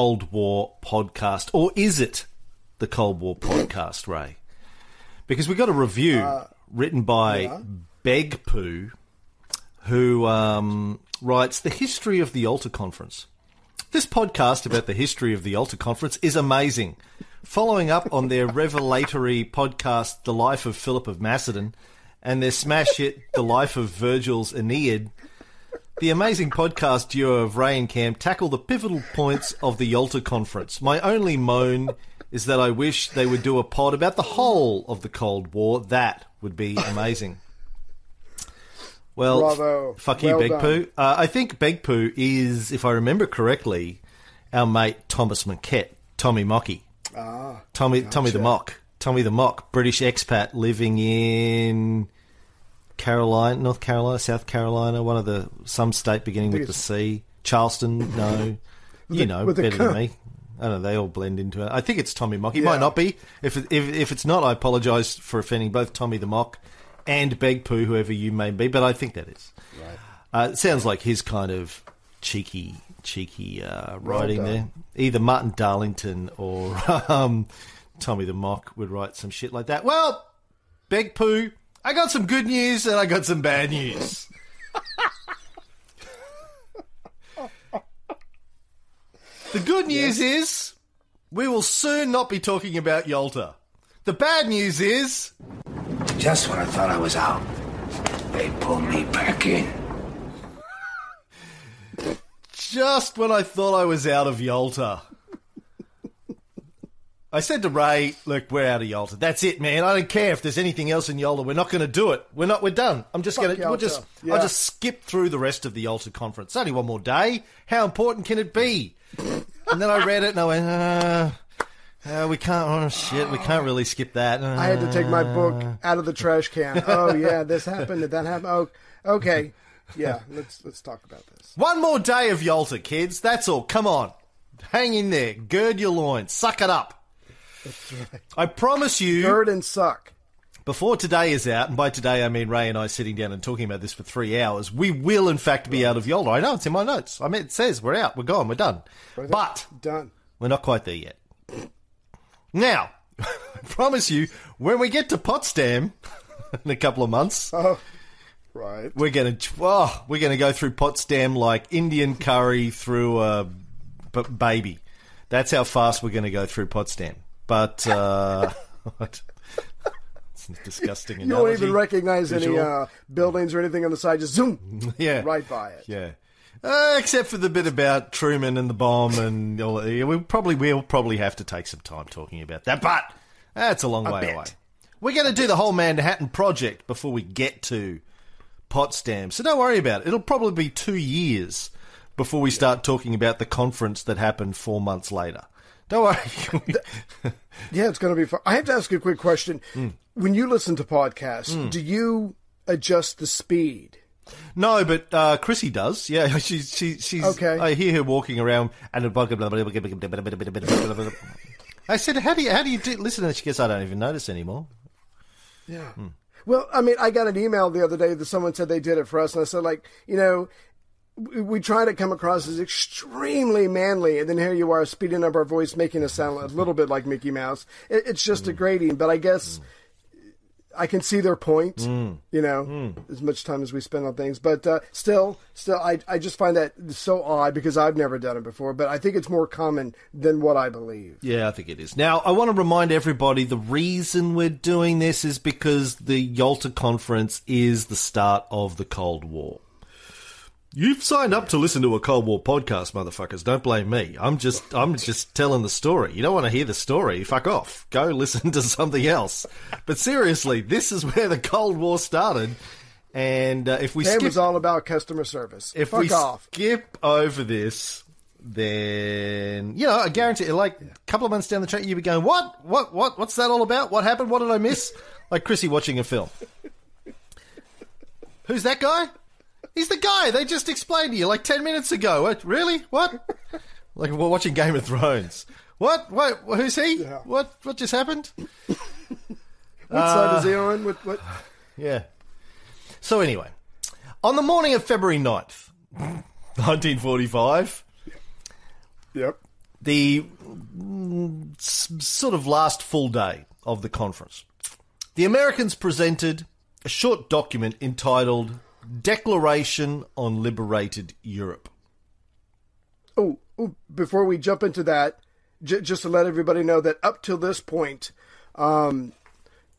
Cold War podcast, or is it the Cold War podcast, Ray? Because we got a review written by Beg Poo, who um, writes the history of the Yalta Conference. This podcast about the history of the Yalta Conference is amazing. Following up on their revelatory podcast, The Life of Philip of Macedon, and their smash hit, The Life of Virgil's Aeneid, the amazing podcast duo of Ray and Cam tackle the pivotal points of the Yalta Conference. My only moan is that I wish they would do a pod about the whole of the Cold War. That would be amazing. Well, Bravo. fuck you, Well Beg done. Uh, I think Beg Poo is, if I remember correctly, our mate Thomas Monquette, Tommy Mocky. Ah, Tommy, Tommy the Mock, Tommy the Mock, British expat living in Carolina, North Carolina, South Carolina, one of the some state beginning with the C. Charleston, no, you know with a better than me. I don't know. They all blend into it. I think it's Tommy Mock. He Yeah. might not be. If if if it's not, I apologise for offending both Tommy the Mock and Beg Poo, whoever you may be. But I think that is. Uh, sounds like his kind of cheeky, cheeky uh, writing done. there. Either Martin Darlington or um, Tommy the Mock would write some shit like that. Well, Beg Poo, I got some good news and I got some bad news. the good news is we will soon not be talking about Yalta. The bad news is Just when I thought I was out, they pulled me back in. just when I thought I was out of Yalta. I said to Ray, "Look, we're out of Yalta. That's it, man. I don't care if there's anything else in Yalta. We're not going to do it. We're not. We're done. I'm just going to. We'll just. Yeah. I'll just skip through the rest of the Yalta conference. It's only one more day. How important can it be?" And then I read it and I went, uh, uh, "We can't. Oh shit, we can't really skip that." I had to take my book out of the trash can. Oh yeah, this happened. Did that happen? Oh, okay. Yeah, let's let's talk about this. One more day of Yalta, kids. That's all. Come on. Hang in there. Gird your loins. Suck it up. I promise you, Gird and suck. before today is out, and by today I mean Ray and I sitting down and talking about this for three hours, we will in fact be out of Yalta. I know it's in my notes. I mean, it says we're out, we're gone, we're done. But Done. we're not quite there yet. Now, I promise you, when we get to Potsdam in a couple of months, Oh, right. we're gonna oh, we're gonna go through Potsdam like Indian curry through a b- baby. That's how fast we're gonna go through Potsdam. But uh, what? it's disgusting. You don't even recognize any uh, buildings or anything on the side. Just zoom yeah, right by it. Yeah. Uh, except for the bit about Truman and the bomb, and all, yeah, we probably we'll probably have to take some time talking about that. But that's a long way bit. away. We're going to do the whole Manhattan Project before we get to Potsdam, so don't worry about it. It'll probably be two years before we start talking about the conference that happened four months later. Don't worry. Yeah, it's going to be fun. I have to ask you a quick question. Hmm. When you listen to podcasts, do you adjust the speed? No, but uh, Chrissy does. Yeah, she's she, she's. Okay. I hear her walking around and. I said, "How do you how do you do, listen?" And she goes, "I don't even notice anymore." Yeah. Hmm. Well, I mean, I got an email the other day that someone said they did it for us, and I said, like, you know, we, try to come across as extremely manly, and then here you are speeding up our voice, making us sound a little bit like Mickey Mouse. It, it's just Hmm. degrading, but I guess I can see their point, you know, as much time as we spend on things. But uh, still, still, I, I just find that so odd because I've never done it before. But I think it's more common than what I believe. Yeah, I think it is. Now, I want to remind everybody the reason we're doing this is because the Yalta Conference is the start of the Cold War. You've signed up to listen to a Cold War podcast, motherfuckers. Don't blame me. I'm just I'm just telling the story. You don't want to hear the story? Fuck off. Go listen to something else. But seriously, this is where the Cold War started. And uh, if we Pam skip was all about customer service. if Fuck we off. skip over this, then you know, I guarantee, like a couple of months down the track, you'll be going, "What? What? What? What's that all about? What happened? What did I miss?" like Chrissy watching a film. Who's that guy? He's the guy they just explained to you like ten minutes ago. What? Really? What? like we're watching Game of Thrones. What? What? Who's he? Yeah. What? What just happened? What side is he on? What, what? Yeah. So anyway, on the morning of February 9th, 1945, Yep. the mm, sort of last full day of the conference, the Americans presented a short document entitled Declaration on Liberated Europe. Oh, oh, before we jump into that, j- just to let everybody know that up till this point, um,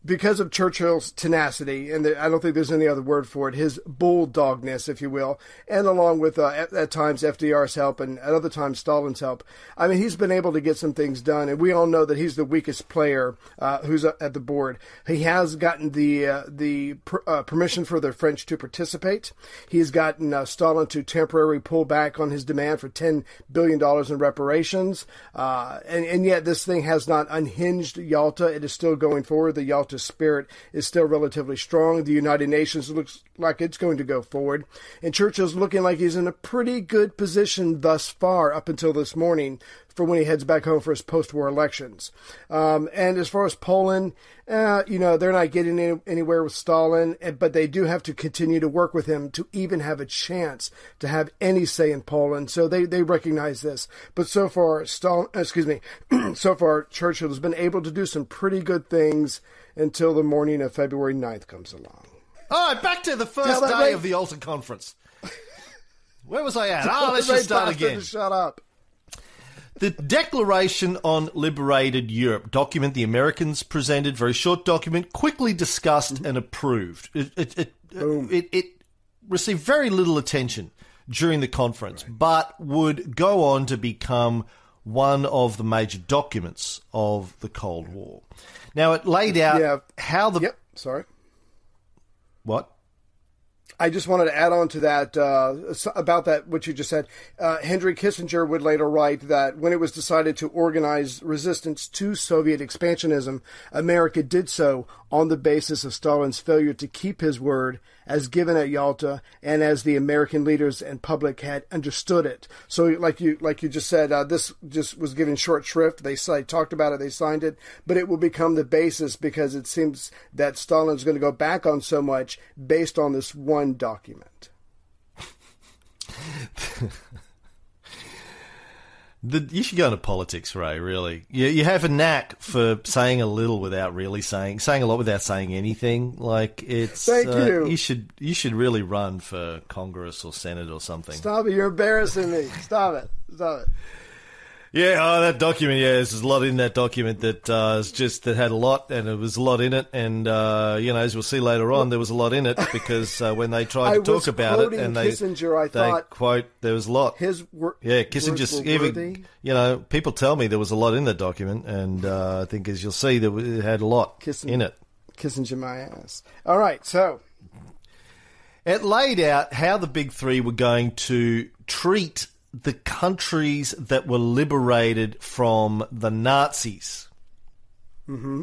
because of Churchill's tenacity, and the, I don't think there's any other word for it, his bulldogness, if you will, and along with uh, at, at times FDR's help and at other times Stalin's help, I mean, he's been able to get some things done, and we all know that he's the weakest player uh, who's uh, at the board. He has gotten the uh, the uh, permission for the French to participate. He's gotten uh, Stalin to temporarily pull back on his demand for ten billion dollars in reparations, and and yet this thing has not unhinged Yalta. It is still going forward. The Yalta spirit is still relatively strong. The United Nations looks like it's going to go forward, and Churchill's looking like he's in a pretty good position thus far up until this morning for when he heads back home for his post-war elections. Um, and as far as Poland, uh, you know, they're not getting any, anywhere with Stalin, eh, but they do have to continue to work with him to even have a chance to have any say in Poland. So they, they recognize this. But so far, Stalin, excuse me, so far, Churchill has been able to do some pretty good things until the morning of February 9th comes along. All right, back to the first day of the Yalta Conference. Where was I at? Oh, let's just start again. Shut up. The Declaration on Liberated Europe document the Americans presented, very short document, quickly discussed and approved. It, it, it, it, it received very little attention during the conference, but would go on to become one of the major documents of the Cold War. Now, it laid out Yeah. how the. Yep. Sorry. What? I just wanted to add on to that uh, about that what you just said. Uh, Henry Kissinger would later write that when it was decided to organize resistance to Soviet expansionism, America did so on the basis of Stalin's failure to keep his word as given at Yalta and as the American leaders and public had understood it. So, like you like you just said, uh, this just was given short shrift. They talked about it, they signed it, but it will become the basis because it seems that Stalin's going to go back on so much based on this one document. The, you should go into politics, Ray. Really, you, you have a knack for saying a little without really saying, saying a lot without saying anything. Like it's, Thank uh, you. You should, you should really run for Congress or Senate or something. Stop it! You're embarrassing me. Stop it! Stop it! Yeah, oh, that document. Yeah, there's a lot in that document that uh, is just that had a lot, and it was a lot in it. And uh, you know, as we'll see later on, there was a lot in it because uh, when they tried to talk about it, and they Kissinger, I they thought quote there was a lot. His wor- Yeah, Kissinger, even you know, people tell me there was a lot in that document, and uh, I think as you'll see, there it had a lot Kissinger. in it. Kissinger my ass. All right, so It laid out how the big three were going to treat the countries that were liberated from the Nazis. Mm-hmm.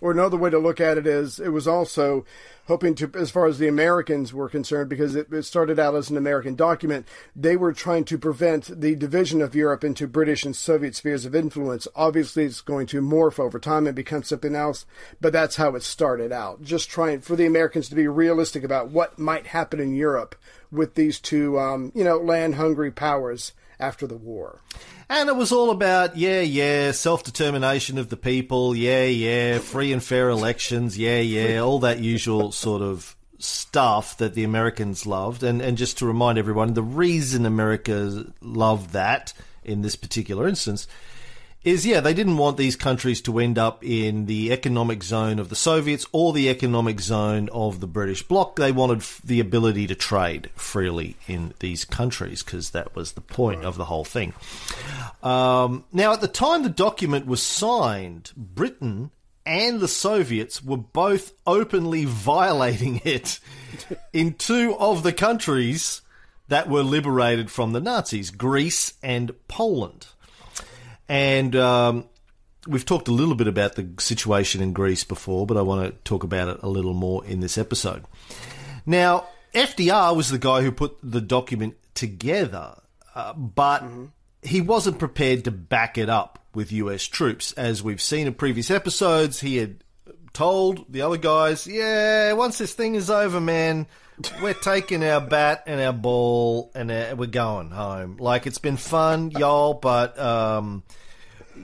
or another way to look at it is it was also hoping to as far as the americans were concerned because it, it started out as an american document they were trying to prevent the division of europe into british and soviet spheres of influence. Obviously it's going to morph over time and become something else but that's how it started out. Just trying for the americans to be realistic about what might happen in europe with these two um, you know land hungry powers after the war And it was all about, yeah, yeah, self determination of the people, yeah, yeah, free and fair elections, yeah, yeah, all that usual sort of stuff that the Americans loved. And, and just to remind everyone, the reason America loved that in this particular instance is yeah, they didn't want these countries to end up in the economic zone of the Soviets or the economic zone of the British bloc. They wanted f- the ability to trade freely in these countries because that was the point of the whole thing. Um, now, at the time the document was signed, Britain and the Soviets were both openly violating it in two of the countries that were liberated from the Nazis Greece and Poland. And um, we've talked a little bit about the situation in Greece before, but I want to talk about it a little more in this episode. Now, FDR was the guy who put the document together, uh, but he wasn't prepared to back it up with US troops. As we've seen in previous episodes, he had told the other guys, yeah, once this thing is over, man, we're taking our bat and our ball and uh, we're going home. Like, it's been fun, y'all, but, um,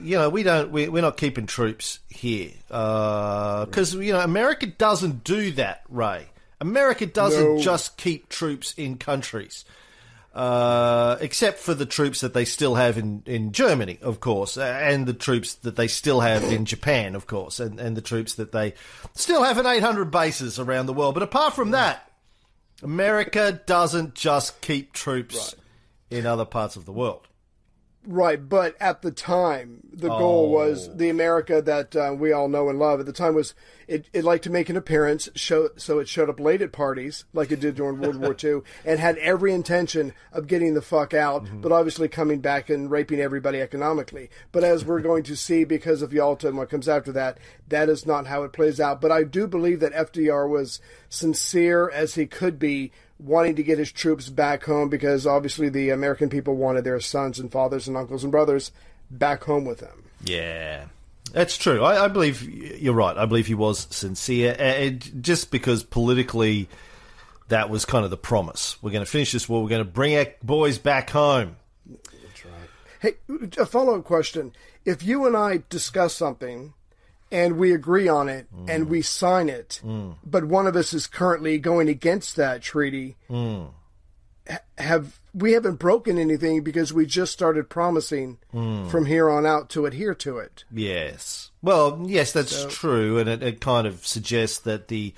you know, we don't, we, we're not keeping troops here. Because, you know, America doesn't do that, Ray. America doesn't No. just keep troops in countries. Uh, except for the troops that they still have in, in Germany, of course, uh, and the troops that they still have in Japan, of course, and, and the troops that they still have in 800 bases around the world. But apart from that, America doesn't just keep troops in other parts of the world. Right, but at the time, the goal was the America that uh, we all know and love. At the time, was it, it liked to make an appearance, show so it showed up late at parties like it did during World War II, and had every intention of getting the fuck out, but obviously coming back and raping everybody economically. But as we're going to see, because of Yalta and what comes after that, that is not how it plays out. But I do believe that FDR was sincere as he could be wanting to get his troops back home because obviously the American people wanted their sons and fathers and uncles and brothers back home with them. Yeah, that's true. I, I believe you're right. I believe he was sincere, and just because politically that was kind of the promise. We're going to finish this war. We're going to bring our boys back home. That's right. Hey, a follow up question. If you and I discuss something and we agree on it mm. and we sign it, mm. but one of us is currently going against that treaty, mm. ha- have we haven't broken anything because we just started promising from here on out to adhere to it. Yes. Well, yes, that's true, and it, it kind of suggests that the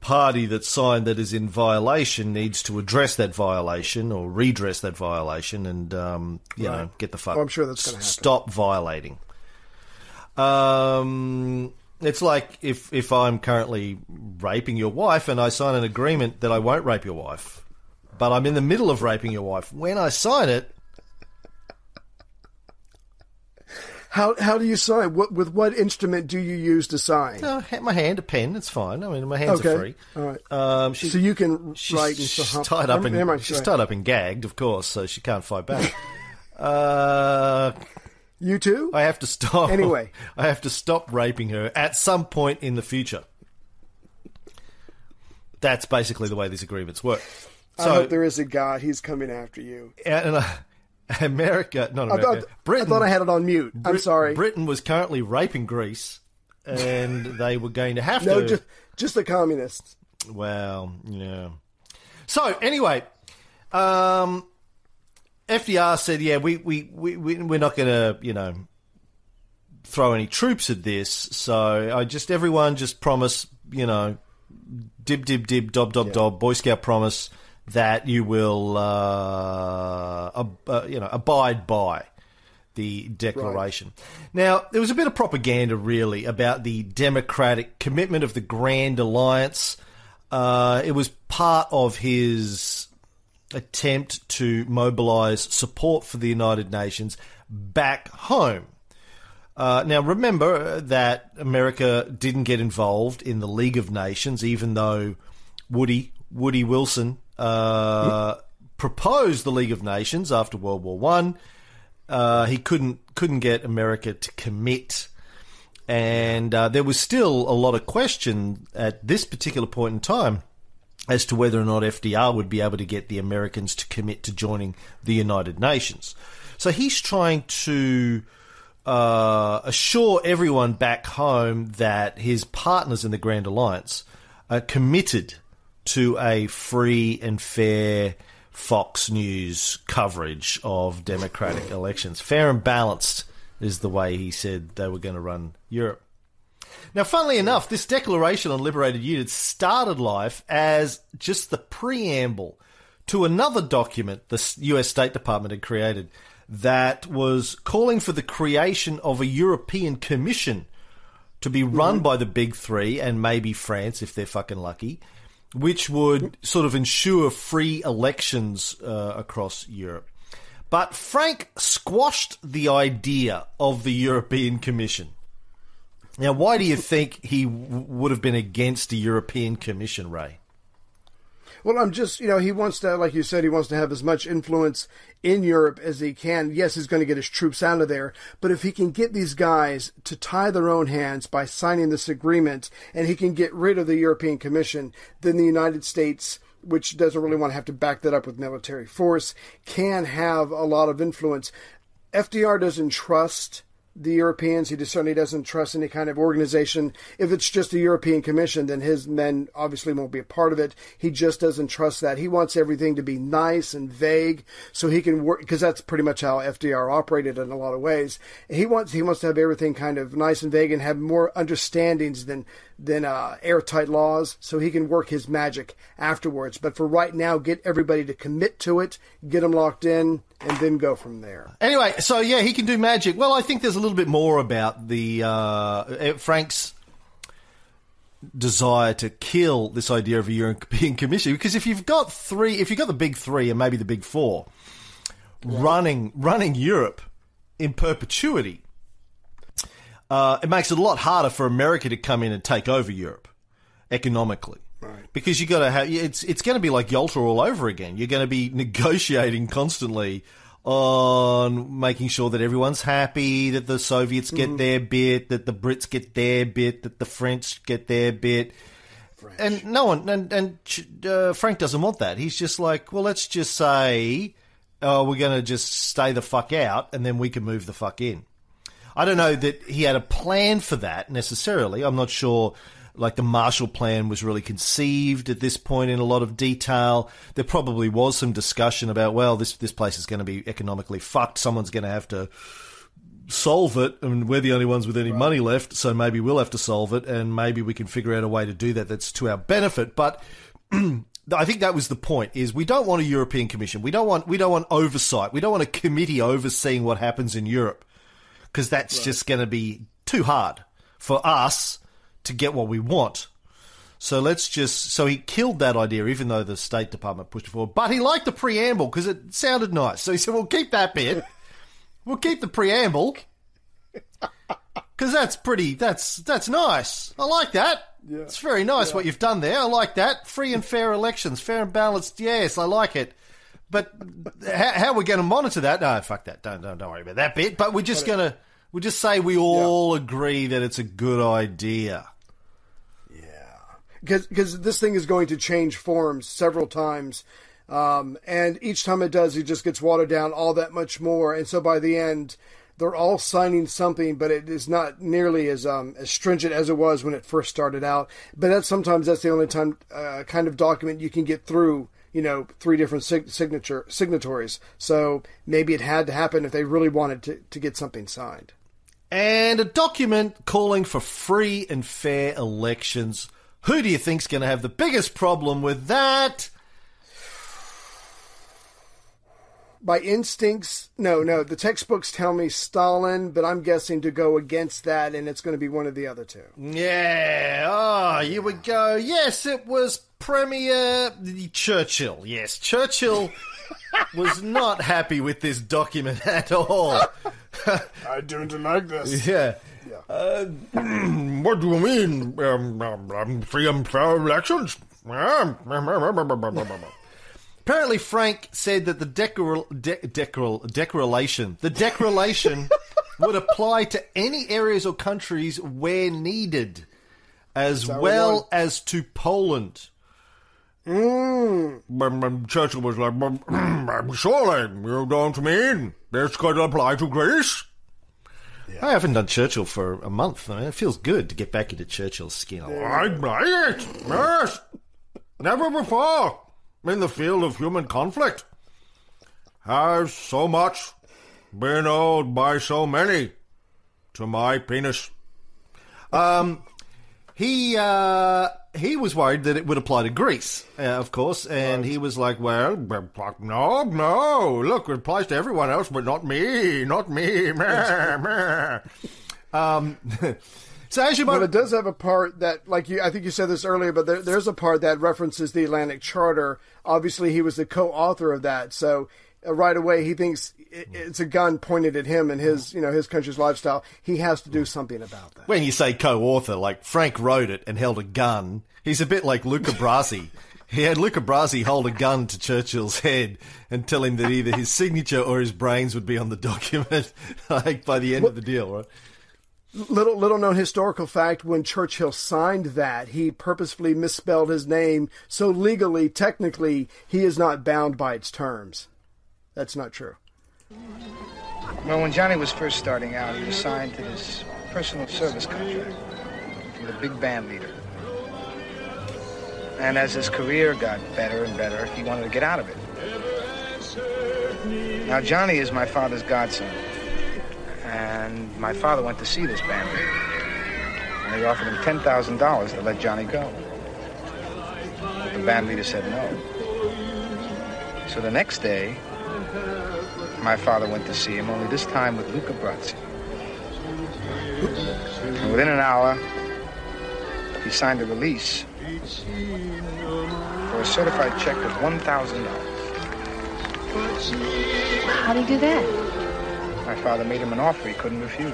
party that signed that is in violation needs to address that violation or redress that violation, and um, you know, get the fuck. Oh, I'm sure that's gonna happen. Stop violating. Um, it's like if if I'm currently raping your wife and I sign an agreement that I won't rape your wife, but I'm in the middle of raping your wife. When I sign it, How how do you sign? What with what instrument do you use to sign? uh, my hand, a pen, it's fine. I mean, my hands Okay. are free. All right. Um, she's, so you can she's, write and she's so tied up and she's tied up and gagged, of course, so she can't fight back. uh, You too? I have to stop. Anyway. I have to stop raping her at some point in the future. That's basically the way these agreements work. I hope there is a God. He's coming after you. and, uh, America, not I America, thought, Britain. I thought I had it on mute. I'm sorry. Britain was currently raping Greece, and they were going to have no, to. just just the communists. Well, yeah. So anyway, um, FDR said, "Yeah, we we we we- we're not going to, you know, throw any troops at this. So I just everyone just promise, you know, dib dib dib dob dob dob, Boy Scout promise that you will, uh, ab- uh, you know, abide by." the declaration. Now, there was a bit of propaganda, really, about the democratic commitment of the Grand Alliance. Uh, it was part of his attempt to mobilize support for the United Nations back home. Uh, now, remember that America didn't get involved in the League of Nations, even though Woody Woody Wilson uh, proposed the League of Nations after World War One. Uh, he couldn't couldn't get America to commit, and uh, there was still a lot of question at this particular point in time as to whether or not FDR would be able to get the Americans to commit to joining the United Nations. So he's trying to uh, assure everyone back home that his partners in the Grand Alliance are committed to a free and fair Fox News coverage of democratic elections. Fair and balanced is the way he said they were going to run Europe. Now, funnily enough, this declaration on liberated units started life as just the preamble to another document the US State Department had created that was calling for the creation of a European Commission to be run mm-hmm. by the big three and maybe France if they're fucking lucky, which would sort of ensure free elections uh, across Europe. But Frank squashed the idea of the European Commission. Now, why do you think he w- would have been against a European Commission, Ray? Well, I'm just, you know, he wants to, like you said, he wants to have as much influence in Europe as he can. Yes, he's going to get his troops out of there, but if he can get these guys to tie their own hands by signing this agreement and he can get rid of the European Commission, then the United States which doesn't really want to have to back that up with military force, can have a lot of influence. FDR doesn't trust the Europeans. He just certainly doesn't trust any kind of organization. If it's just a European Commission, then his men obviously won't be a part of it. He just doesn't trust that. He wants everything to be nice and vague so he can work because that's pretty much how FDR operated in a lot of ways. He wants he wants to have everything kind of nice and vague and have more understandings than than uh, airtight laws so he can work his magic afterwards. But for right now, get everybody to commit to it, get them locked in, and then go from there. Anyway, so yeah, he can do magic. Well, I think there's a little bit more about the uh, Frank's desire to kill this idea of a European Commission because if you've got three, if you've got the big three and maybe the big four running running Europe in perpetuity uh, it makes it a lot harder for America to come in and take over Europe economically. Right. Because you got to have it's it's going to be like Yalta all over again. You're going to be negotiating constantly on making sure that everyone's happy, that the Soviets get mm. their bit, that the Brits get their bit, that the French get their bit. French. And no one and and uh, Frank doesn't want that. He's just like, well, let's just say, oh, we're going to just stay the fuck out, and then we can move the fuck in. I don't know that he had a plan for that necessarily. I'm not sure like the Marshall Plan was really conceived at this point in a lot of detail. There probably was some discussion about, well, this this place is going to be economically fucked. Someone's going to have to solve it, I and mean, we're the only ones with any right. money left, so maybe we'll have to solve it, and maybe we can figure out a way to do that that's to our benefit. But I think that was the point: is we don't want a European Commission, we don't want we don't want oversight, we don't want a committee overseeing what happens in Europe because that's right. just going to be too hard for us to get what we want. So let's just. So he killed that idea, even though the State Department pushed it forward. But he liked the preamble because it sounded nice. So he said, "We'll keep that bit. we'll keep the preamble because that's pretty. That's that's nice. I like that. Yeah. It's very nice yeah. what you've done there. I like that. Free and fair elections, fair and balanced. Yes, I like it. But how, how are we going to monitor that? No, fuck that. Don't, don't, don't worry about that bit. But we're just going to, we'll just say we all yeah. agree that it's a good idea. Yeah. Because, this thing is going to change forms several times. Um, and each time it does, it just gets watered down all that much more. And so by the end, they're all signing something, but it is not nearly as um, as stringent as it was when it first started out. But that's sometimes that's the only time uh, kind of document you can get through you know, three different sig- signature signatories. So maybe it had to happen if they really wanted to, to get something signed. And a document calling for free and fair elections. Who do you think's going to have the biggest problem with that? By instincts, no, no. The textbooks tell me Stalin, but I'm guessing to go against that, and it's going to be one of the other two. Yeah. Oh, you would go. Yes, it was Premier Churchill. Yes, Churchill was not happy with this document at all. I don't like this. Yeah. yeah. Uh, what do you mean? Um, um, um free and fair elections? Apparently, Frank said that the declaration, de- declaration, the declaration would apply to any areas or countries where needed, as well as to Poland. Mm. Churchill was like, "But, surely you don't mean this could apply to Greece? I haven't done Churchill for a month. I mean, it feels good to get back into Churchill's skin. I like it, yes. Never before, in the field of human conflict, has so much been owed by so many to my penis. Um, he uh, he was worried that it would apply to Greece, uh, of course, and he was like, "Well, No, no, look, it applies to everyone else, but not me, not me. Meh, meh. um, so you But it does have a part that, like you, I think you said this earlier, but there, there's a part that references the Atlantic Charter. Obviously, he was the co-author of that, so uh, right away he thinks it's a gun pointed at him and his, you know, his country's lifestyle. He has to do something about that. when you say co-author, like Frank wrote it and held a gun, he's a bit like Luca Brasi. He had Luca Brasi hold a gun to Churchill's head and tell him that either his signature or his brains would be on the document, like by the end of the deal, right? Little little known historical fact: when Churchill signed that, he purposefully misspelled his name, so legally, technically, he is not bound by its terms. That's not true. Well, when Johnny was first starting out, he was signed to this personal service contract from the big band leader. And as his career got better and better, he wanted to get out of it. Now, Johnny is my father's godson. And my father went to see this band. And they offered him $10,000 to let Johnny go. But the band leader said no. So the next day, my father went to see him, only this time with Luca Brasi. And within an hour, he signed a release for a certified check of $1,000. How'd he do that? My father made him an offer he couldn't refuse.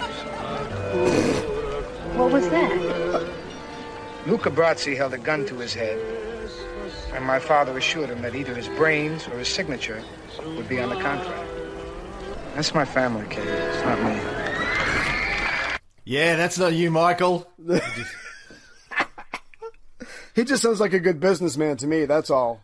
What was that? Luca Brasi held a gun to his head, and my father assured him that either his brains or his signature would be on the contract. That's my family, Katie. It's not me. Yeah, that's not you, Michael. He just sounds like a good businessman to me. That's all.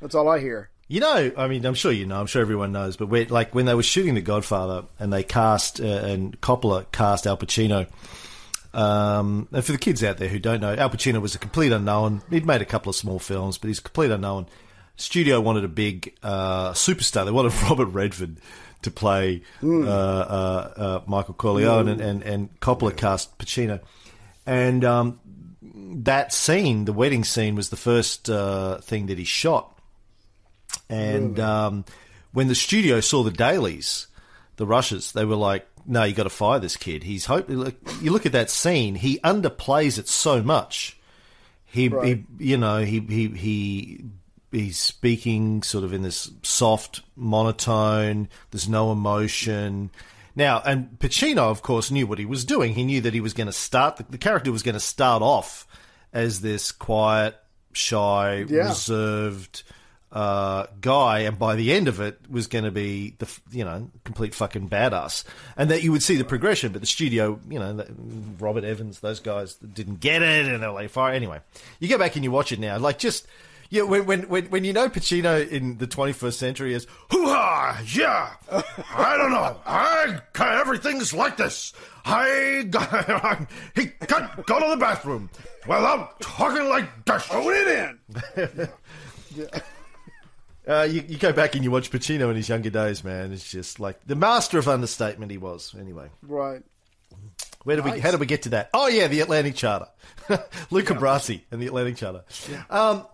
That's all I hear. You know, I mean, I'm sure you know. I'm sure everyone knows. But when, like when they were shooting The Godfather and they cast uh, and Coppola cast Al Pacino. Um, and for the kids out there who don't know, Al Pacino was a complete unknown. He'd made a couple of small films, but he's a complete unknown. Studio wanted a big uh, superstar. They wanted Robert Redford to play uh, uh, uh, Michael Corleone, and, and, and Coppola cast Pacino. And um, that scene, the wedding scene, was the first uh, thing that he shot. And um, when the studio saw the dailies, the rushes, they were like, "No, you got to fire this kid." He's hope. You look at that scene; he underplays it so much. He, he you know, he he he he's speaking sort of in this soft monotone. There's no emotion. Now, and Pacino, of course, knew what he was doing. He knew that he was going to start the, the character was going to start off as this quiet, shy, Yeah. reserved uh, guy, and by the end of it was going to be the you know complete fucking badass, and that you would see the progression. But the studio, you know, Robert Evans, those guys didn't get it, and they're like, fire. Anyway, you go back and you watch it now, like just. Yeah, when, when when when you know Pacino in the 21st century is Hoo-ha! Yeah! I don't know. I everything's like this. I got, he can't go to the bathroom without talking like this. Phone it in. Uh, you, you go back and you watch Pacino in his younger days, man. It's just like the master of understatement he was. Anyway, Right. where did we? How did we get to that? Oh yeah, the Atlantic Charter, Luca Brasi and the Atlantic Charter. Um,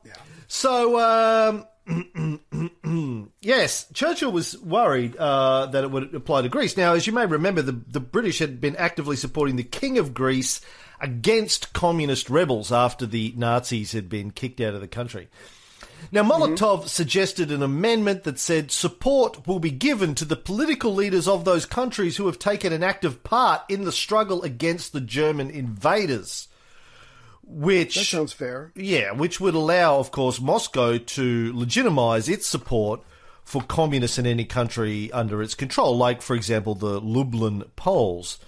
So um, yes, Churchill was worried uh, that it would apply to Greece. Now, as you may remember, the the British had been actively supporting the King of Greece against communist rebels after the Nazis had been kicked out of the country. Now, Molotov suggested an amendment that said support will be given to the political leaders of those countries who have taken an active part in the struggle against the German invaders. Which That sounds fair. yeah, which would allow, of course, Moscow to legitimize its support for communists in any country under its control, like, for example, the Lublin Poles.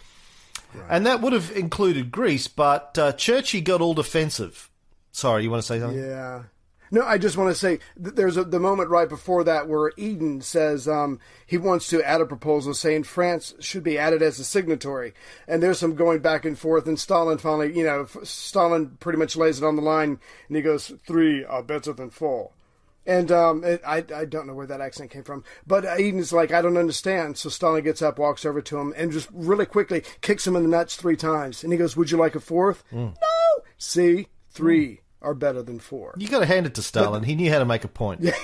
And that would have included Greece, but uh, Churchy got all defensive. Sorry, you want to say something? Yeah. No, I just want to say th- there's a, the moment right before that where Eden says um, he wants to add a proposal saying France should be added as a signatory, and there's some going back and forth, and Stalin finally, you know, Stalin pretty much lays it on the line, and he goes, three are better than four. And um, it, I, I don't know where that accent came from, but Eden's like, I don't understand. So Stalin gets up, walks over to him, and just really quickly kicks him in the nuts three times. And he goes, Would you like a fourth? No! See? Three are better than four. You got to hand it to Stalin. he knew how to make a point.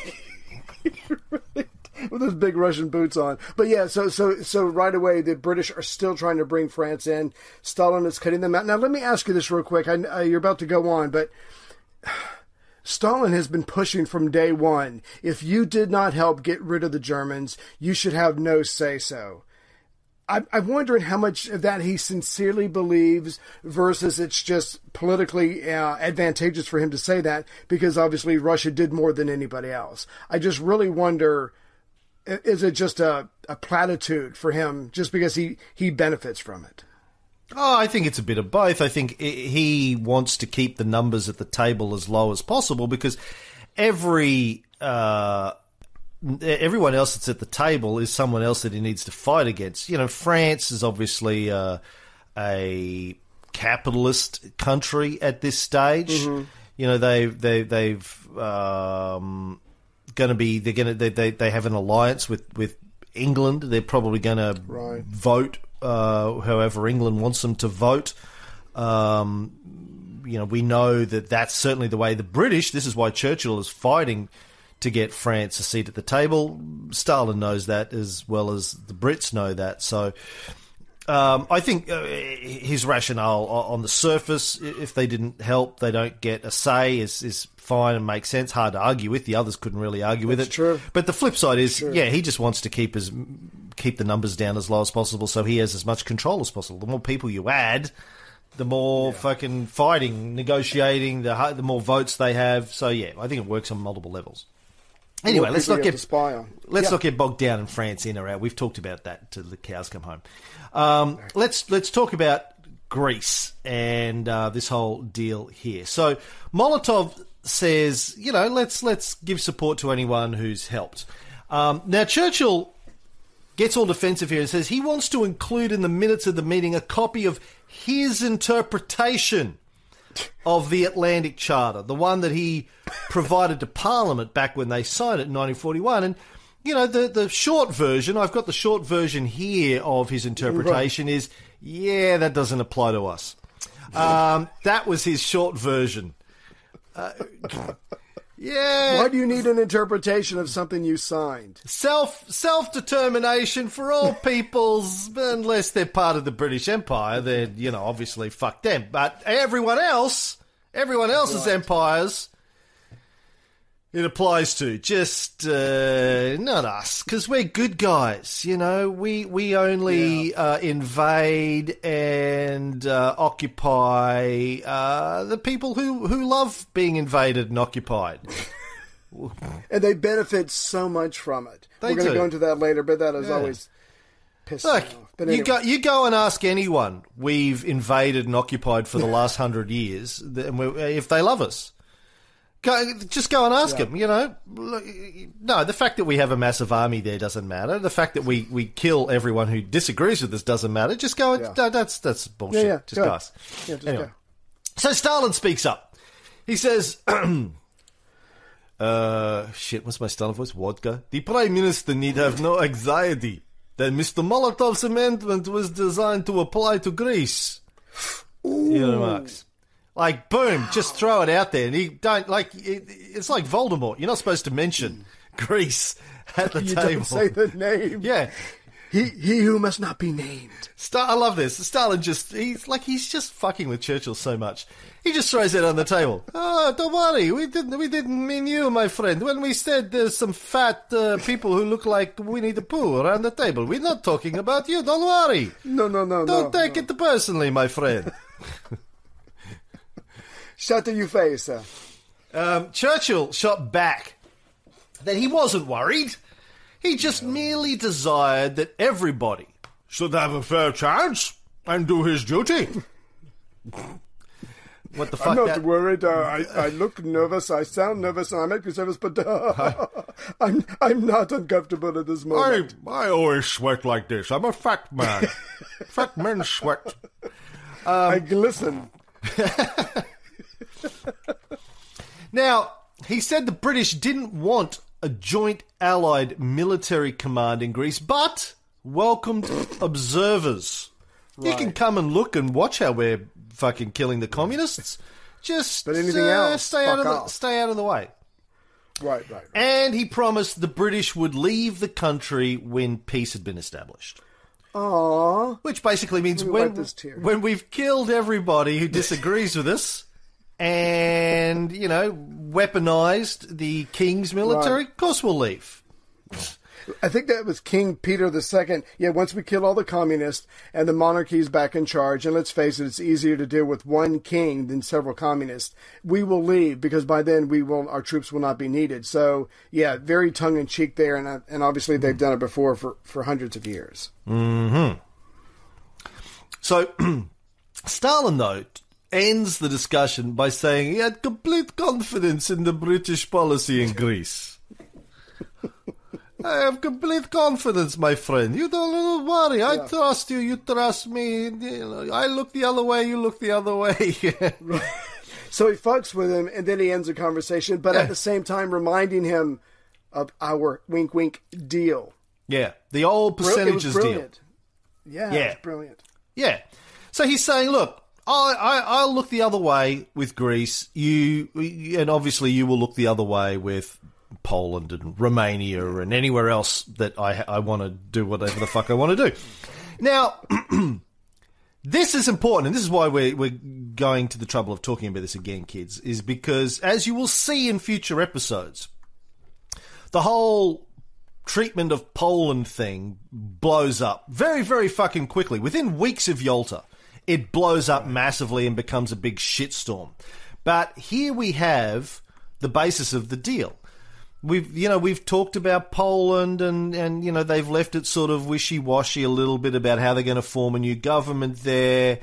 with those big Russian boots on. But yeah, so so so right away the British are still trying to bring France in. Stalin is cutting them out. Now let me ask you this real quick. I, uh, you're about to go on, but Stalin has been pushing from day one. If you did not help get rid of the Germans, you should have no say so. I'm, wondering how much of that he sincerely believes versus it's just politically uh, advantageous for him to say that because obviously Russia did more than anybody else. I just really wonder is it just a, a platitude for him just because he, he benefits from it? Oh, I think it's a bit of both. I think he wants to keep the numbers at the table as low as possible because every uh, everyone else that's at the table is someone else that he needs to fight against. You know, France is obviously uh, a capitalist country at this stage. You know, they they they've um, going to be they're going to they, they they have an alliance with with England. They're probably going to vote uh, however England wants them to vote. Um, you know, we know that that's certainly the way the British. This is why Churchill is fighting to get France a seat at the table. Stalin knows that as well as the Brits know that. So. Um, I think uh, his rationale on the surface, if they didn't help, they don't get a say, is, is fine and makes sense. Hard to argue with. The others couldn't really argue with it. true. But the flip side is, yeah, he just wants to keep his keep the numbers down as low as possible, so he has as much control as possible. The more people you add, the more fucking fighting, negotiating, the the more votes they have. So yeah, I think it works on multiple levels. Anyway, let's not get let's Yeah. not get bogged down in France in or out. We've talked about that till the cows come home. Um, let's let's talk about Greece and uh, this whole deal here. So Molotov says, you know, let's let's give support to anyone who's helped. Um, now Churchill gets all defensive here and says he wants to include in the minutes of the meeting a copy of his interpretation of the Atlantic Charter, the one that he provided to Parliament back when they signed it in 1941. And, you know, the, the short version, I've got the short version here of his interpretation is, yeah, that doesn't apply to us. Um, that was his short version. Uh, yeah. Why do you need an interpretation of something you signed? Self self determination for all peoples, unless they're part of the British Empire. They're you know obviously fuck them. But everyone else, everyone else's empires, it applies to. Just uh, not us, because we're good guys. You know, we we only uh, invade and uh, occupy uh, the people who who love being invaded and occupied. And they benefit so much from it. They We're going to go into that later, but that is Yeah. always pissed Look, off. But you go you go and ask anyone we've invaded and occupied for the last hundred years, and we if they love us. Go, just go and ask them. You know, no, the fact that we have a massive army there doesn't matter. The fact that we, we kill everyone who disagrees with us doesn't matter. Just go. Yeah. no, that's that's bullshit. Yeah, yeah, Just go. ask. Yeah, just Anyway. go. So Stalin speaks up. He says, uh, shit, what's my Stalin voice? Vodka? The Prime Minister need have no anxiety that Mr. Molotov's amendment was designed to apply to Greece. He remarks. Like, boom, just throw it out there. And he don't, like, it, it's like Voldemort. You're not supposed to mention Greece at the you table. don't say the name. yeah. He, he who must not be named. Star- I love this. Stalin just, he's like, he's just fucking with Churchill so much. He just throws it on the table. Oh, don't worry. We didn't, we didn't mean you, my friend. When we said there's some fat uh, people who look like Winnie the Pooh around the table, we're not talking about you. Don't worry. No, no, no, Don't no. take it personally, my friend. Shut to your face. Um, Churchill shot back that he wasn't worried. He just merely desired that everybody should have a fair chance and do his duty. what the fuck? I'm not that- worried. Uh, I, I look nervous. I sound nervous, and I make you nervous, but uh, I'm I'm not uncomfortable at this moment. I always sweat like this. I'm a fat man. fat men sweat. I glisten. Now, he said the British didn't want a joint Allied military command in Greece, but welcomed observers. You can come and look and watch how we're fucking killing the communists. Just But anything uh, else, stay out of the stay out of the way. Right, right. right. And he promised the British would leave the country when peace had been established. Aww. Which basically means when, wipe this tear. when we've killed everybody who disagrees with us and, you know, weaponized the king's military, Right. of course we'll leave. I think that was King Peter II. Yeah, once we kill all the communists and the monarchy's back in charge, and let's face it, it's easier to deal with one king than several communists. We will leave because by then we will, our troops will not be needed. So yeah, very tongue in cheek there, and uh, and obviously they've done it before for for hundreds of years. Hmm. So, Stalin, though, ends the discussion by saying he had complete confidence in the British policy in Greece. I have complete confidence, my friend. You don't, don't worry. I trust you. You trust me. I look the other way. You look the other way. So he fucks with him, and then he ends the conversation, but at the same time reminding him of our wink wink deal. yeah, the old Bri- it was percentages deal. Yeah, Yeah. brilliant. Yeah. So he's saying, look, I, I, I'll look the other way with Greece. You, and obviously you will look the other way with Poland and Romania and anywhere else that I, I want to do whatever the fuck I want to do. Now, this is important, and this is why we're, we're going to the trouble of talking about this again, kids, is because as you will see in future episodes, the whole treatment of Poland thing blows up very, very fucking quickly. Within weeks of Yalta, it blows up massively and becomes a big shitstorm. But here we have the basis of the deal. We've, you know, we've talked about Poland and, and, you know, they've left it sort of wishy-washy a little bit about how they're going to form a new government there.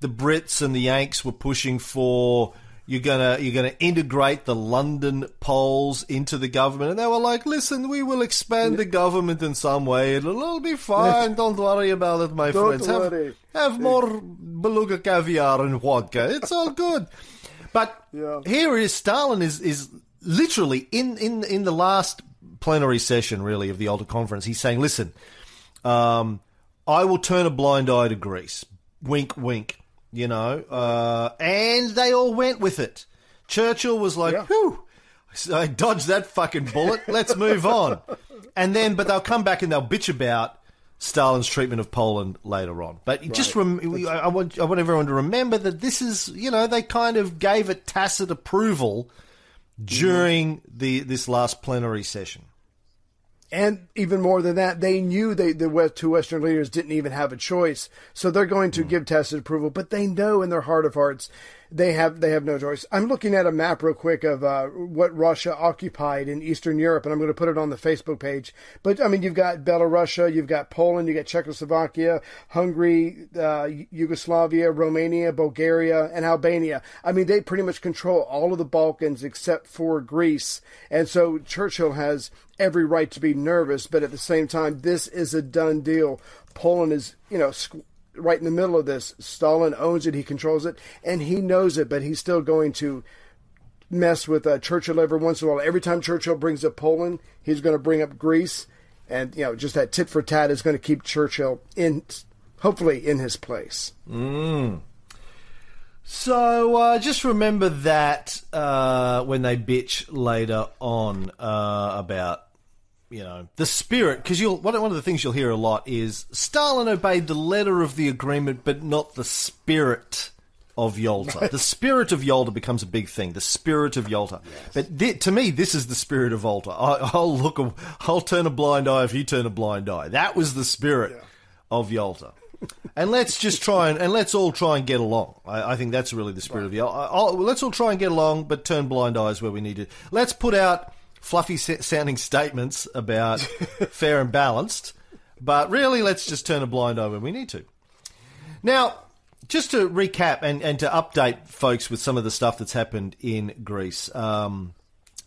The Brits and the Yanks were pushing for you're gonna you're gonna integrate the London Poles into the government, and they were like, "Listen, we will expand the government in some way. It'll all be fine. Don't worry about it, my Don't friends. Have, worry." have more beluga caviar and vodka. It's all good." But Yeah. here is Stalin is is literally in in in the last plenary session, really, of the Yalta Conference. He's saying, "Listen, um, I will turn a blind eye to Greece. Wink, wink. You know, uh, and they all went with it. Churchill was like, Yeah. "Whew, I dodged that fucking bullet. Let's move on." And then, but they'll come back and they'll bitch about Stalin's treatment of Poland later on. But just rem- I, want I want everyone to remember that this is, you know, they kind of gave it tacit approval during the this last plenary session. And even more than that, they knew they, the West, two Western leaders didn't even have a choice. So they're going to hmm. give tacit approval, but they know in their heart of hearts they have they have no choice. I'm looking at a map real quick of uh, what Russia occupied in Eastern Europe, and I'm going to put it on the Facebook page. But I mean, you've got Belarus, you've got Poland, you got Czechoslovakia, Hungary, uh, Yugoslavia, Romania, Bulgaria, and Albania. I mean, they pretty much control all of the Balkans except for Greece, and so Churchill has every right to be nervous. But at the same time, this is a done deal. Poland is, you know. Squ- right in the middle of this. Stalin owns it, he controls it, and he knows it, but he's still going to mess with uh, Churchill every once in a while. Every time Churchill brings up Poland, he's going to bring up Greece, and you know, just that tit for tat is going to keep Churchill in, hopefully, in his place. So uh, just remember that uh, when they bitch later on uh, about you know the spirit, because you'll one one of the things you'll hear a lot is Stalin obeyed the letter of the agreement, but not the spirit of Yalta. The spirit of Yalta becomes a big thing. The spirit of Yalta, but thi- to me, this is the spirit of Yalta. I, I'll look, a, I'll turn a blind eye if you turn a blind eye. That was the spirit of Yalta. and let's just try and, and let's all try and get along. I, I think that's really the spirit of Yalta. I'll- let's all try and get along, but turn blind eyes where we need to. Let's put out fluffy sounding statements about fair and balanced, but really let's just turn a blind eye when we need to. Now, just to recap and, and to update folks with some of the stuff that's happened in Greece. Um,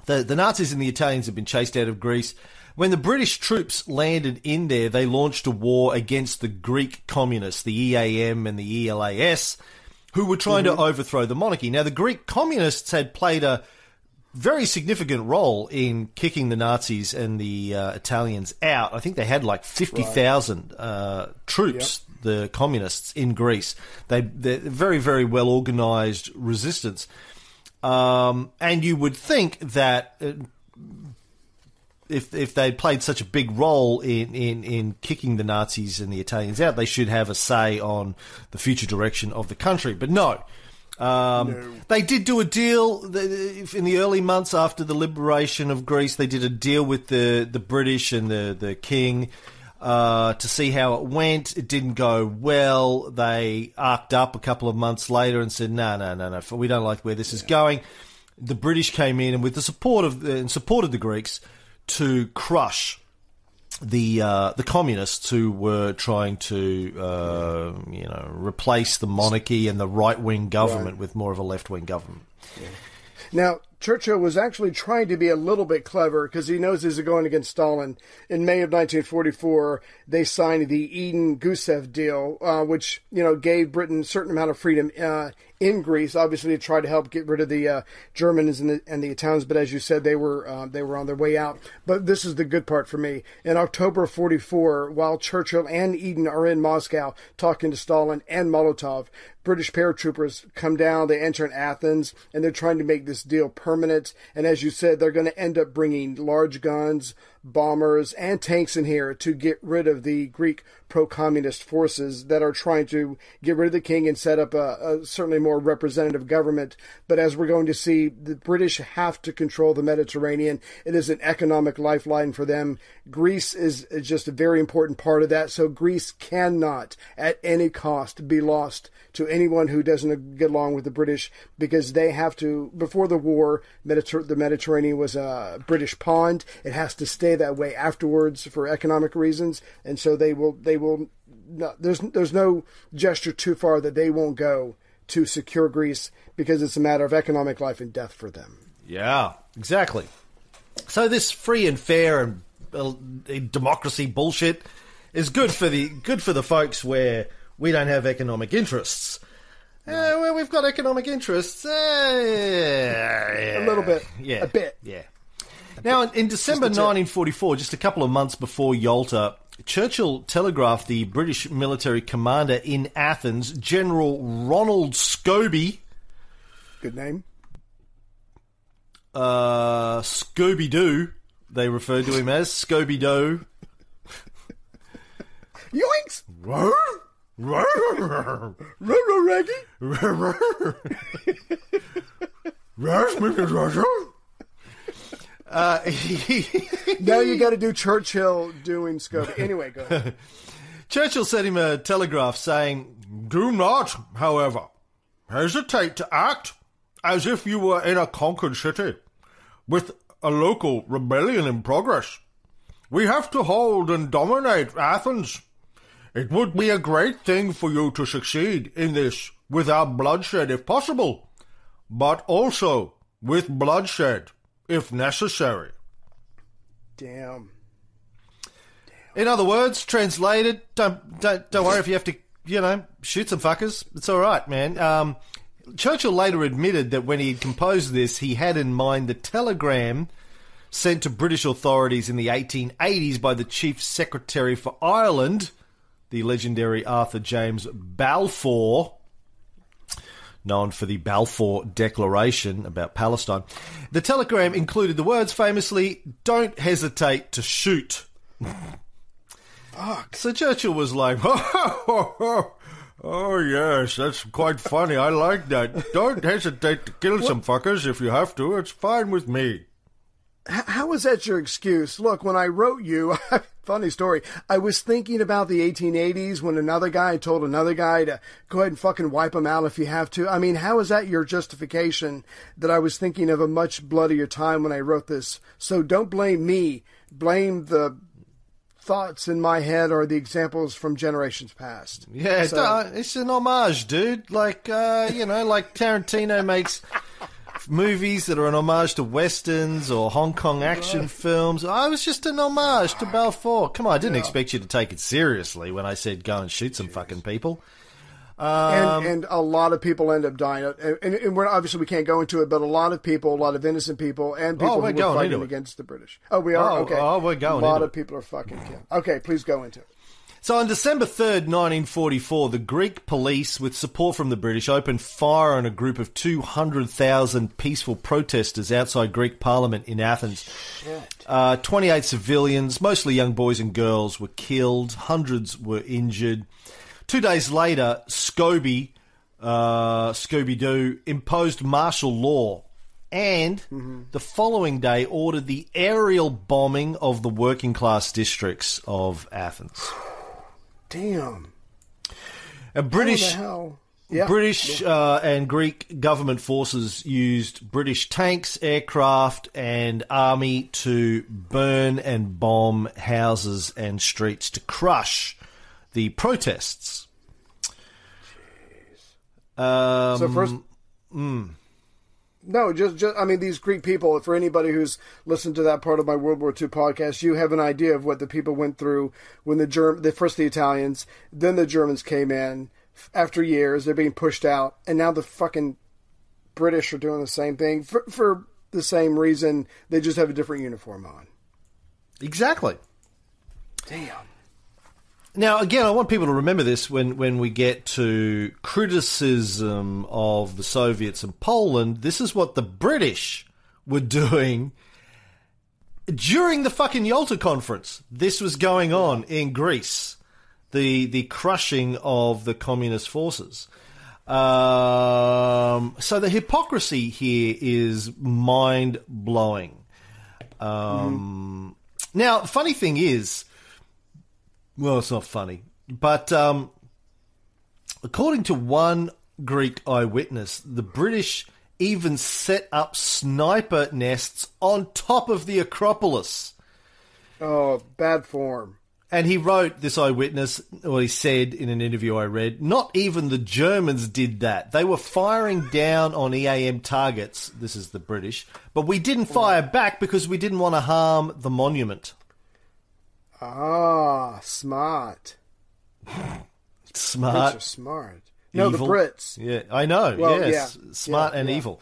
the, the Nazis and the Italians have been chased out of Greece. When the British troops landed in there, they launched a war against the Greek communists, the EAM and the ELAS, who were trying mm-hmm. to overthrow the monarchy. Now, the Greek communists had played a very significant role in kicking the Nazis and the uh, Italians out. I think they had like 50,000 right. uh, troops, yep. the communists in Greece. They, they're very, very well organized resistance. Um, and you would think that uh, if if they played such a big role in, in, in kicking the Nazis and the Italians out, they should have a say on the future direction of the country. But no. Um, no. They did do a deal in the early months after the liberation of Greece. They did a deal with the, the British and the, the king uh, to see how it went. It didn't go well. They arced up a couple of months later and said, "No, no, no, no, we don't like where this is going." The British came in and, with the support of and supported the Greeks, to crush the uh, the communists who were trying to uh, you know replace the monarchy and the right wing government right. with more of a left wing government. Yeah. Now, Churchill was actually trying to be a little bit clever because he knows he's going against Stalin. In May of 1944, they signed the Eden-Gusev deal, uh, which you know gave Britain a certain amount of freedom uh, in Greece, obviously to try to help get rid of the uh, Germans and the, and the Italians. But as you said, they were uh, they were on their way out. But this is the good part for me. In October of '44, while Churchill and Eden are in Moscow talking to Stalin and Molotov, British paratroopers come down. They enter in Athens, and they're trying to make this deal permanent. And as you said, they're going to end up bringing large guns, bombers, and tanks in here to get rid of the Greek pro communist forces that are trying to get rid of the king and set up a, a, certainly more representative government. But as we're going to see, the British have to control the Mediterranean. It is an economic lifeline for them. Greece is, just a very important part of that. So Greece cannot, at any cost, be lost to anyone who doesn't get along with the British because they have to, before the war, Mediter- the Mediterranean was a British pond. It has to stay that way afterwards for economic reasons. And so they will, they will, no, there's, there's no gesture too far that they won't go to secure Greece because it's a matter of economic life and death for them. Yeah, exactly. So this free and fair and uh, democracy bullshit is good for the good for the folks where we don't have economic interests. Uh, well, we've got economic interests. Uh, a little bit. Yeah. A bit. Yeah. Now, in, in December 1944, just a couple of months before Yalta, Churchill telegraphed the British military commander in Athens, General Ronald Scobie. Good name. Uh, Scooby Doo, they referred to him as Scooby Doo. Yoinks! Ruggy? Yes, Mrs. Russell? Uh, now you got to do Churchill doing scope. Anyway, go ahead. Churchill sent him a telegraph saying, Do not, however, hesitate to act as if you were in a conquered city with a local rebellion in progress. We have to hold and dominate Athens it would be a great thing for you to succeed in this without bloodshed if possible, but also with bloodshed if necessary. Damn. In other words, translated, don't don't don't worry if you have to, you know, shoot some fuckers. It's all right, man. Um, Churchill later admitted that when he had composed this, he had in mind the telegram sent to British authorities in the 1880s by the Chief Secretary for Ireland the legendary Arthur James Balfour, known for the Balfour Declaration about Palestine. The telegram included the words famously, Don't hesitate to shoot. Fuck. So Churchill was like, oh, oh, yes, that's quite funny. I like that. Don't hesitate to kill some fuckers if you have to. It's fine with me. How is that your excuse? Look, when I wrote you, funny story. I was thinking about the 1880s when another guy told another guy to go ahead and fucking wipe them out if you have to. I mean, how is that your justification that I was thinking of a much bloodier time when I wrote this? So don't blame me. Blame the thoughts in my head are the examples from generations past. Yeah, So- it's an homage, dude. Like, uh, you know, like Tarantino makes movies that are an homage to westerns or Hong Kong action films. I was just an homage to Balfour. Come on, I didn't expect you to take it seriously when I said go and shoot some fucking people. Um, and, and a lot of people end up dying. And, and, obviously we can't go into it, but a lot of people, a lot of innocent people, and people Oh, who we're were going fighting against the British. Oh, we are. Oh, okay. oh, we're going A lot of people are fucking killed. Okay, please go into it. So on December 3rd, 1944, the Greek police, with support from the British, opened fire on a group of 200,000 peaceful protesters outside Greek Parliament in Athens. Uh, 28 civilians, mostly young boys and girls, were killed. Hundreds were injured. Two days later, Scobie, uh, Scooby-Doo, imposed martial law and the following day ordered the aerial bombing of the working class districts of Athens. Damn. And British? Yeah. British uh, and Greek government forces used British tanks, aircraft, and army to burn and bomb houses and streets to crush the protests. Um, So first, no, just, just I mean, these Greek people. For anybody who's listened to that part of my World War II podcast, you have an idea of what the people went through when the Germ, the first the Italians, then the Germans came in. After years, they're being pushed out, and now the fucking British are doing the same thing for, for the same reason. They just have a different uniform on. exactly. Damn. Now, again, I want people to remember this when, when we get to criticism of the Soviets and Poland. This is what the British were doing during the fucking Yalta conference. This was going on in Greece. The the crushing of the communist forces. Um, so the hypocrisy here is mind blowing. Um, Now, funny thing is, well, it's not funny, but um, according to one Greek eyewitness, the British even set up sniper nests on top of the Acropolis. Oh, bad form. And he wrote, this eyewitness, or he said in an interview I read, not even the Germans did that. They were firing down on EAM targets, this is the British, but we didn't fire back because we didn't want to harm the monument. Ah, smart. Smart. Smart. No, evil. the Brits. Yeah, I know. Well, yes, yeah. smart Yeah, and yeah. evil.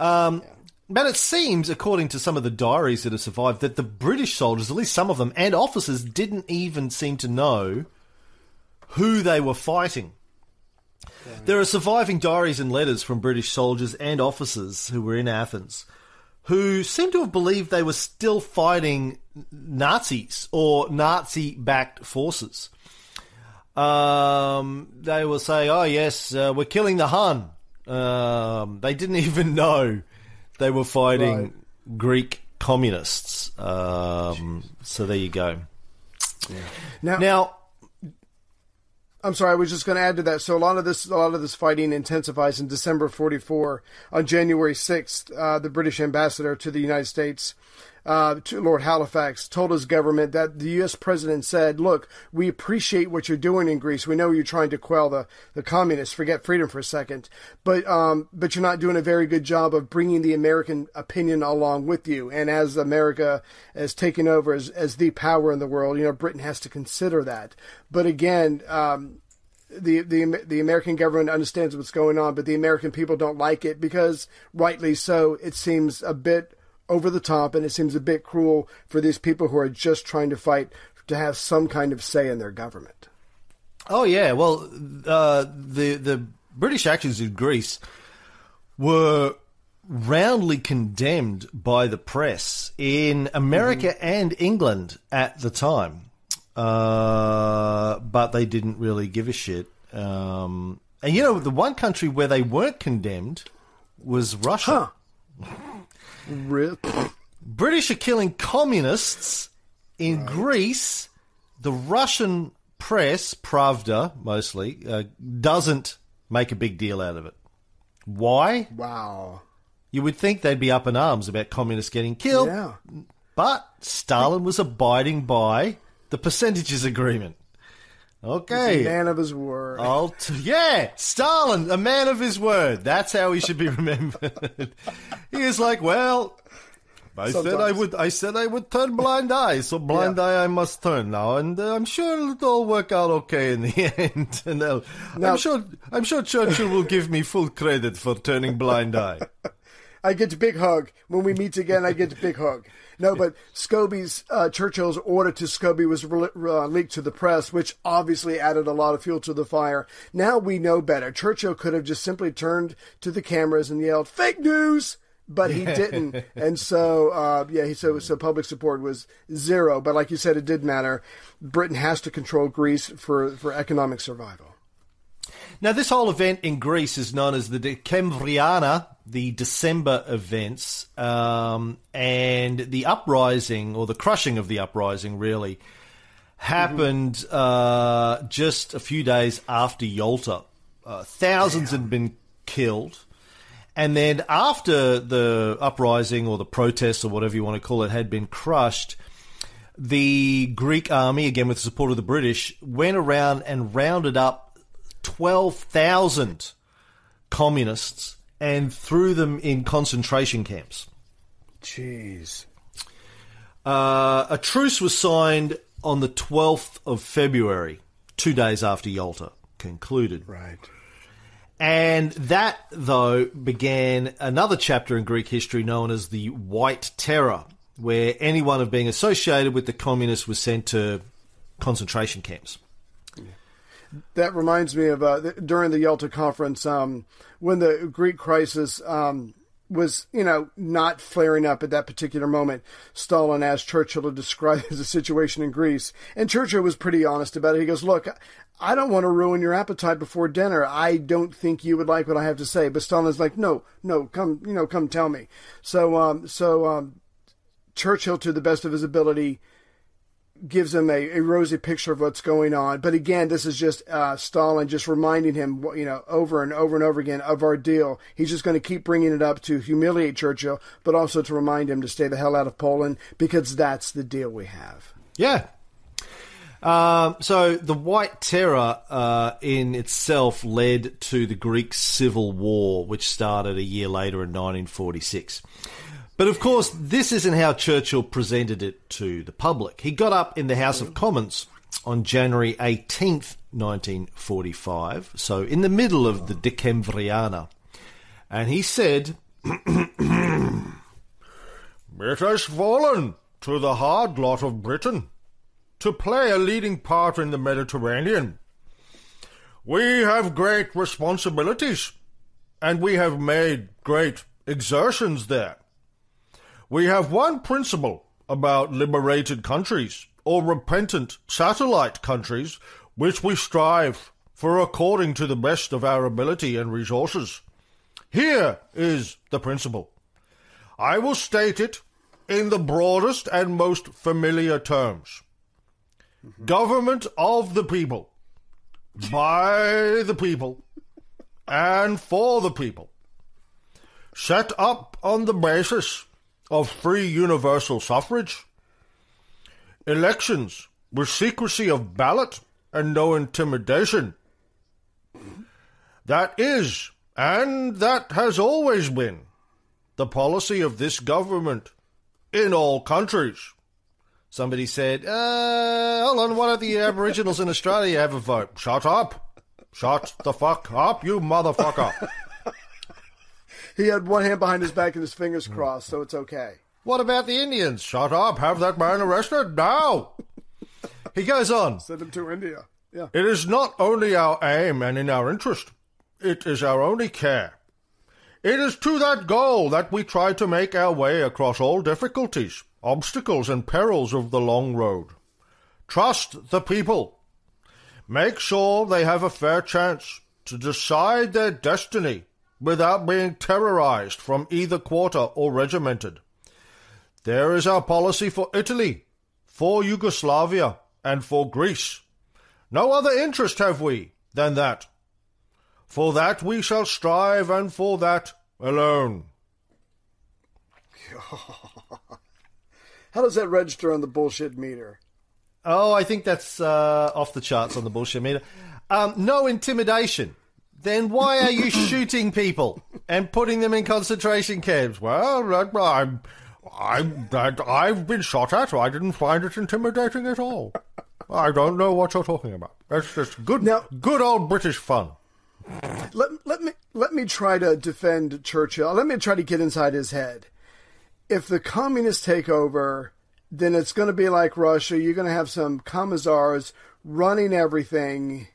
Um, But it seems, according to some of the diaries that have survived, that the British soldiers, at least some of them, and officers, didn't even seem to know who they were fighting. There are surviving diaries and letters from British soldiers and officers who were in Athens who seem to have believed they were still fighting Nazis or Nazi backed forces. Um, they will say, "Oh yes, uh, we're killing the Hun." Um, they didn't even know they were fighting Right. Greek communists. Um, so there you go. Now, Now, I'm sorry, I was just going to add to that. So a lot of this, a lot of this fighting intensifies in December '44. On January 6th, uh, the British ambassador to the United States, uh, to Lord Halifax, told his government that the U.S. president said, "Look, we appreciate what you're doing in Greece. We know you're trying to quell the, the communists. Forget freedom for a second, but um, but you're not doing a very good job of bringing the American opinion along with you. And as America has taken over as as the power in the world, you know, Britain has to consider that. But again." Um, the the the American government understands what's going on, but the American people don't like it because, rightly so, it seems a bit over the top and it seems a bit cruel for these people who are just trying to fight to have some kind of say in their government. Oh yeah, well, uh, the the British actions in Greece were roundly condemned by the press in America and England at the time, uh, but they didn't really give a shit. Um, and you know, the one country where they weren't condemned was Russia. Rip. British are killing communists in Greece. The Russian press, Pravda mostly, uh, doesn't make a big deal out of it. Why? Wow. You would think they'd be up in arms about communists getting killed, Yeah. but Stalin was abiding by the percentages agreement. Okay. a man of his word. T- yeah, Stalin, a man of his word. That's how he should be remembered. he is like, well, I said I would. I said I would turn blind eye, so blind Yeah. eye I must turn now, and uh, I'm sure it'll all work out okay in the end. and uh, Now- I'm sure. I'm sure Churchill will give me full credit for turning blind eye. I get a big hug. When we meet again, I get a big hug. No, but Scobie's, uh, Churchill's order to Scobie was re- uh, leaked to the press, which obviously added a lot of fuel to the fire. Now we know better. Churchill could have just simply turned to the cameras and yelled, fake news! But he didn't. and so, uh, yeah, he so, so public support was zero. But like you said, it did matter. Britain has to control Greece for, for economic survival. Now, this whole event in Greece is known as the Decembriana, the December events, um, and the uprising, or the crushing of the uprising, really, happened uh, just a few days after Yalta. Uh, thousands had been killed. And then after the uprising or the protests or whatever you want to call it had been crushed, the Greek army, again with the support of the British, went around and rounded up 12,000 communists and threw them in concentration camps. Jeez. Uh, a truce was signed on the 12th of February, two days after Yalta concluded. Right. And that, though, began another chapter in Greek history known as the White Terror, where anyone of being associated with the communists was sent to concentration camps. That reminds me of uh, during the Yalta conference um, when the Greek crisis um, was, you know, not flaring up at that particular moment. Stalin asked Churchill to describe the situation in Greece, and Churchill was pretty honest about it. He goes, "Look, I don't want to ruin your appetite before dinner. I don't think you would like what I have to say." But Stalin's like, "No, no, come, you know, come tell me." So, um, so um, Churchill, to the best of his ability, gives him a, a rosy picture of what's going on. But again, this is just uh, Stalin just reminding him, you know, over and over and over again of our deal. He's just going to keep bringing it up to humiliate Churchill, but also to remind him to stay the hell out of Poland because that's the deal we have. Yeah. Um, so the White Terror uh, in itself led to the Greek Civil War, which started a year later in 1946. But of course, this isn't how Churchill presented it to the public. He got up in the House of Commons on January 18th, 1945, so in the middle of the Decembriana, and he said, It has fallen to the hard lot of Britain to play a leading part in the Mediterranean. We have great responsibilities, and we have made great exertions there. We have one principle about liberated countries or repentant satellite countries which we strive for according to the best of our ability and resources. Here is the principle. I will state it in the broadest and most familiar terms. Government of the people, by the people, and for the people. Set up on the basis of free universal suffrage. Elections with secrecy of ballot and no intimidation. That is, and that has always been, the policy of this government in all countries. somebody said, uh, hold on, why don't the Aboriginals in Australia have a vote? Shut up! Shut the fuck up, you motherfucker! He had one hand behind his back and his fingers hmm. crossed, so it's okay. what about the Indians? Shut up! Have that man arrested now! He goes on. Send him to India. Yeah. It is not only our aim and in our interest, it is our only care. It is to that goal that we try to make our way across all difficulties, obstacles, and perils of the long road. Trust the people. Make sure they have a fair chance to decide their destiny without being terrorized from either quarter or regimented. There is our policy for Italy, for Yugoslavia, and for Greece. No other interest have we than that. For that we shall strive, and for that alone. How does that register on the bullshit meter? Oh, I think that's uh, off the charts on the bullshit meter. Um, no intimidation. Then why are you shooting people and putting them in concentration camps? Well, I'm, I'm, I've been shot at. I didn't find it intimidating at all. I don't know what you're talking about. That's just good, Now- good old British fun. Let, let me let me try to defend Churchill. Let me try to get inside his head. If the communists take over, then it's going to be like Russia. You're going to have some commissars running everything.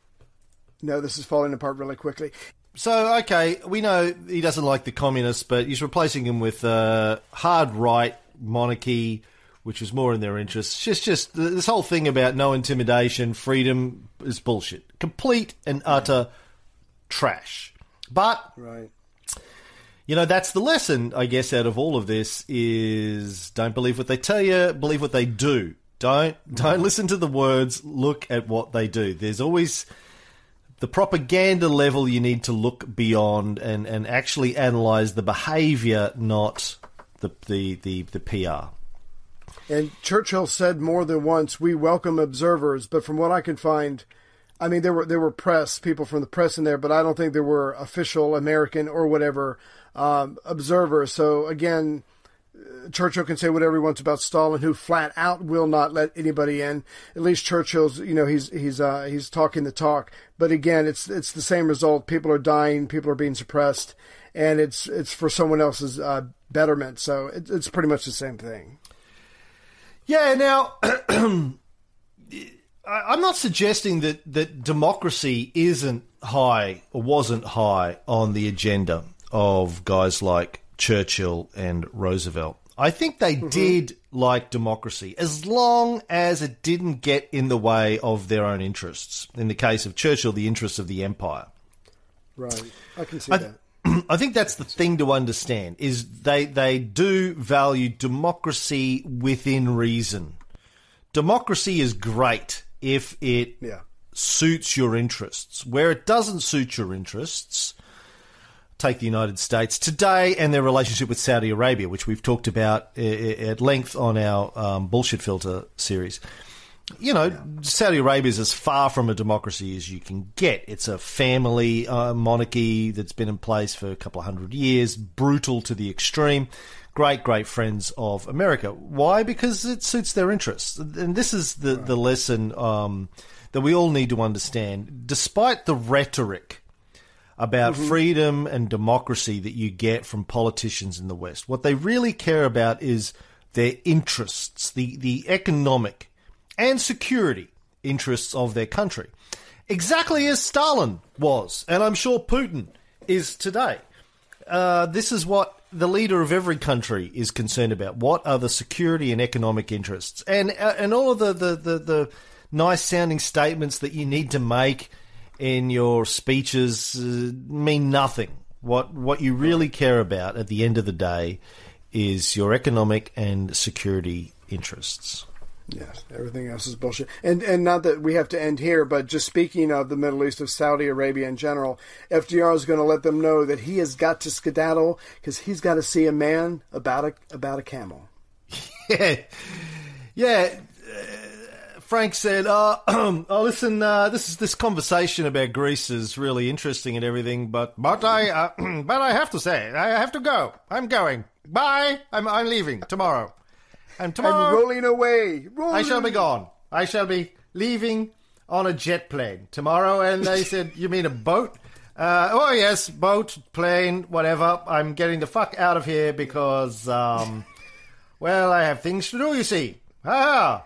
No, this is falling apart really quickly. So, okay, we know he doesn't like the communists, but he's replacing them with uh, hard right monarchy, which is more in their interests. Just, just this whole thing about no intimidation, freedom is bullshit. Complete and utter trash. But Right. you know that's the lesson, I guess, out of all of this is don't believe what they tell you, believe what they do. Don't don't listen to the words, look at what they do. There's always the propaganda level you need to look beyond and, and actually analyze the behavior, not the the, the, the PR. And Churchill said more than once, "We welcome observers," but from what I can find, I mean, there were there were press people from the press in there, but I don't think there were official American or whatever um, observers. So again, Churchill can say whatever he wants about Stalin, who flat out will not let anybody in. At least Churchill's, you know, he's he's uh, he's talking the talk. But again, it's it's the same result. People are dying. People are being suppressed, and it's it's for someone else's uh, betterment. So it, it's pretty much the same thing. Yeah, now I'm not suggesting that, that democracy isn't high or wasn't high on the agenda of guys like Churchill and Roosevelt. I think they mm-hmm. did like democracy as long as it didn't get in the way of their own interests. In the case of Churchill, the interests of the empire. Right. I can see I, that. I think that's the thing to understand is they they do value democracy within reason. Democracy is great if it Yeah. suits your interests. Where it doesn't suit your interests, take the United States today and their relationship with Saudi Arabia, which we've talked about uh, at length on our um, bullshit filter series. You know, Saudi Arabia is as far from a democracy as you can get. It's a family uh, monarchy that's been in place for a couple of hundred years, brutal to the extreme. Great, great friends of America. Why? Because it suits their interests. And this is the, the lesson um, that we all need to understand. Despite the rhetoric about freedom and democracy that you get from politicians in the West. What they really care about is their interests, the, the economic and security interests of their country. Exactly as Stalin was, and I'm sure Putin is today. Uh, this is what the leader of every country is concerned about. What are the security and economic interests? And uh, and all of the, the, the, the nice sounding statements that you need to make in your speeches uh, mean nothing. What what you really care about at the end of the day is your economic and security interests. Yes, everything else is bullshit. And and not that we have to end here, but just speaking of the Middle East, of Saudi Arabia in general, FDR is going to let them know that he has got to skedaddle because he's got to see a man about a about a camel. Yeah, yeah. uh, Frank said, uh, "Oh, listen, uh, this is this conversation about Greece is really interesting and everything, but but I uh, but I have to say, I have to go. I'm going. Bye. I'm I'm leaving tomorrow, and I'm rolling away. Rolling. I shall be gone. I shall be leaving on a jet plane tomorrow. And they said, You mean a boat? Uh, oh, yes, boat, plane, whatever. I'm getting the fuck out of here because, um, well, I have things to do, you see. Ah.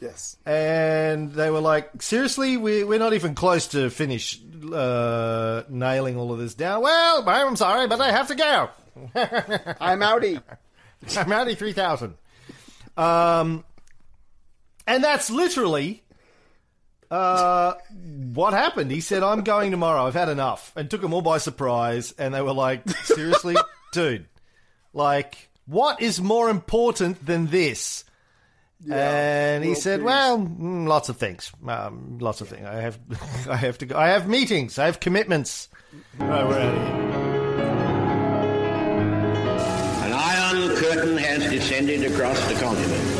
Yes. And they were like, Seriously? We, we're not even close to finish uh, nailing all of this down. Well, I'm sorry, but I have to go. I'm outie. I'm Audi 3000. Um, and that's literally uh, what happened. He said, I'm going tomorrow. I've had enough. And took them all by surprise. And they were like, seriously? Dude, like, what is more important than this? And he said, peace. "Well, mm, lots of things. Um, lots of things. I have, I have to go. I have meetings. I have commitments. Right, we're out of here. An iron curtain has descended across the continent.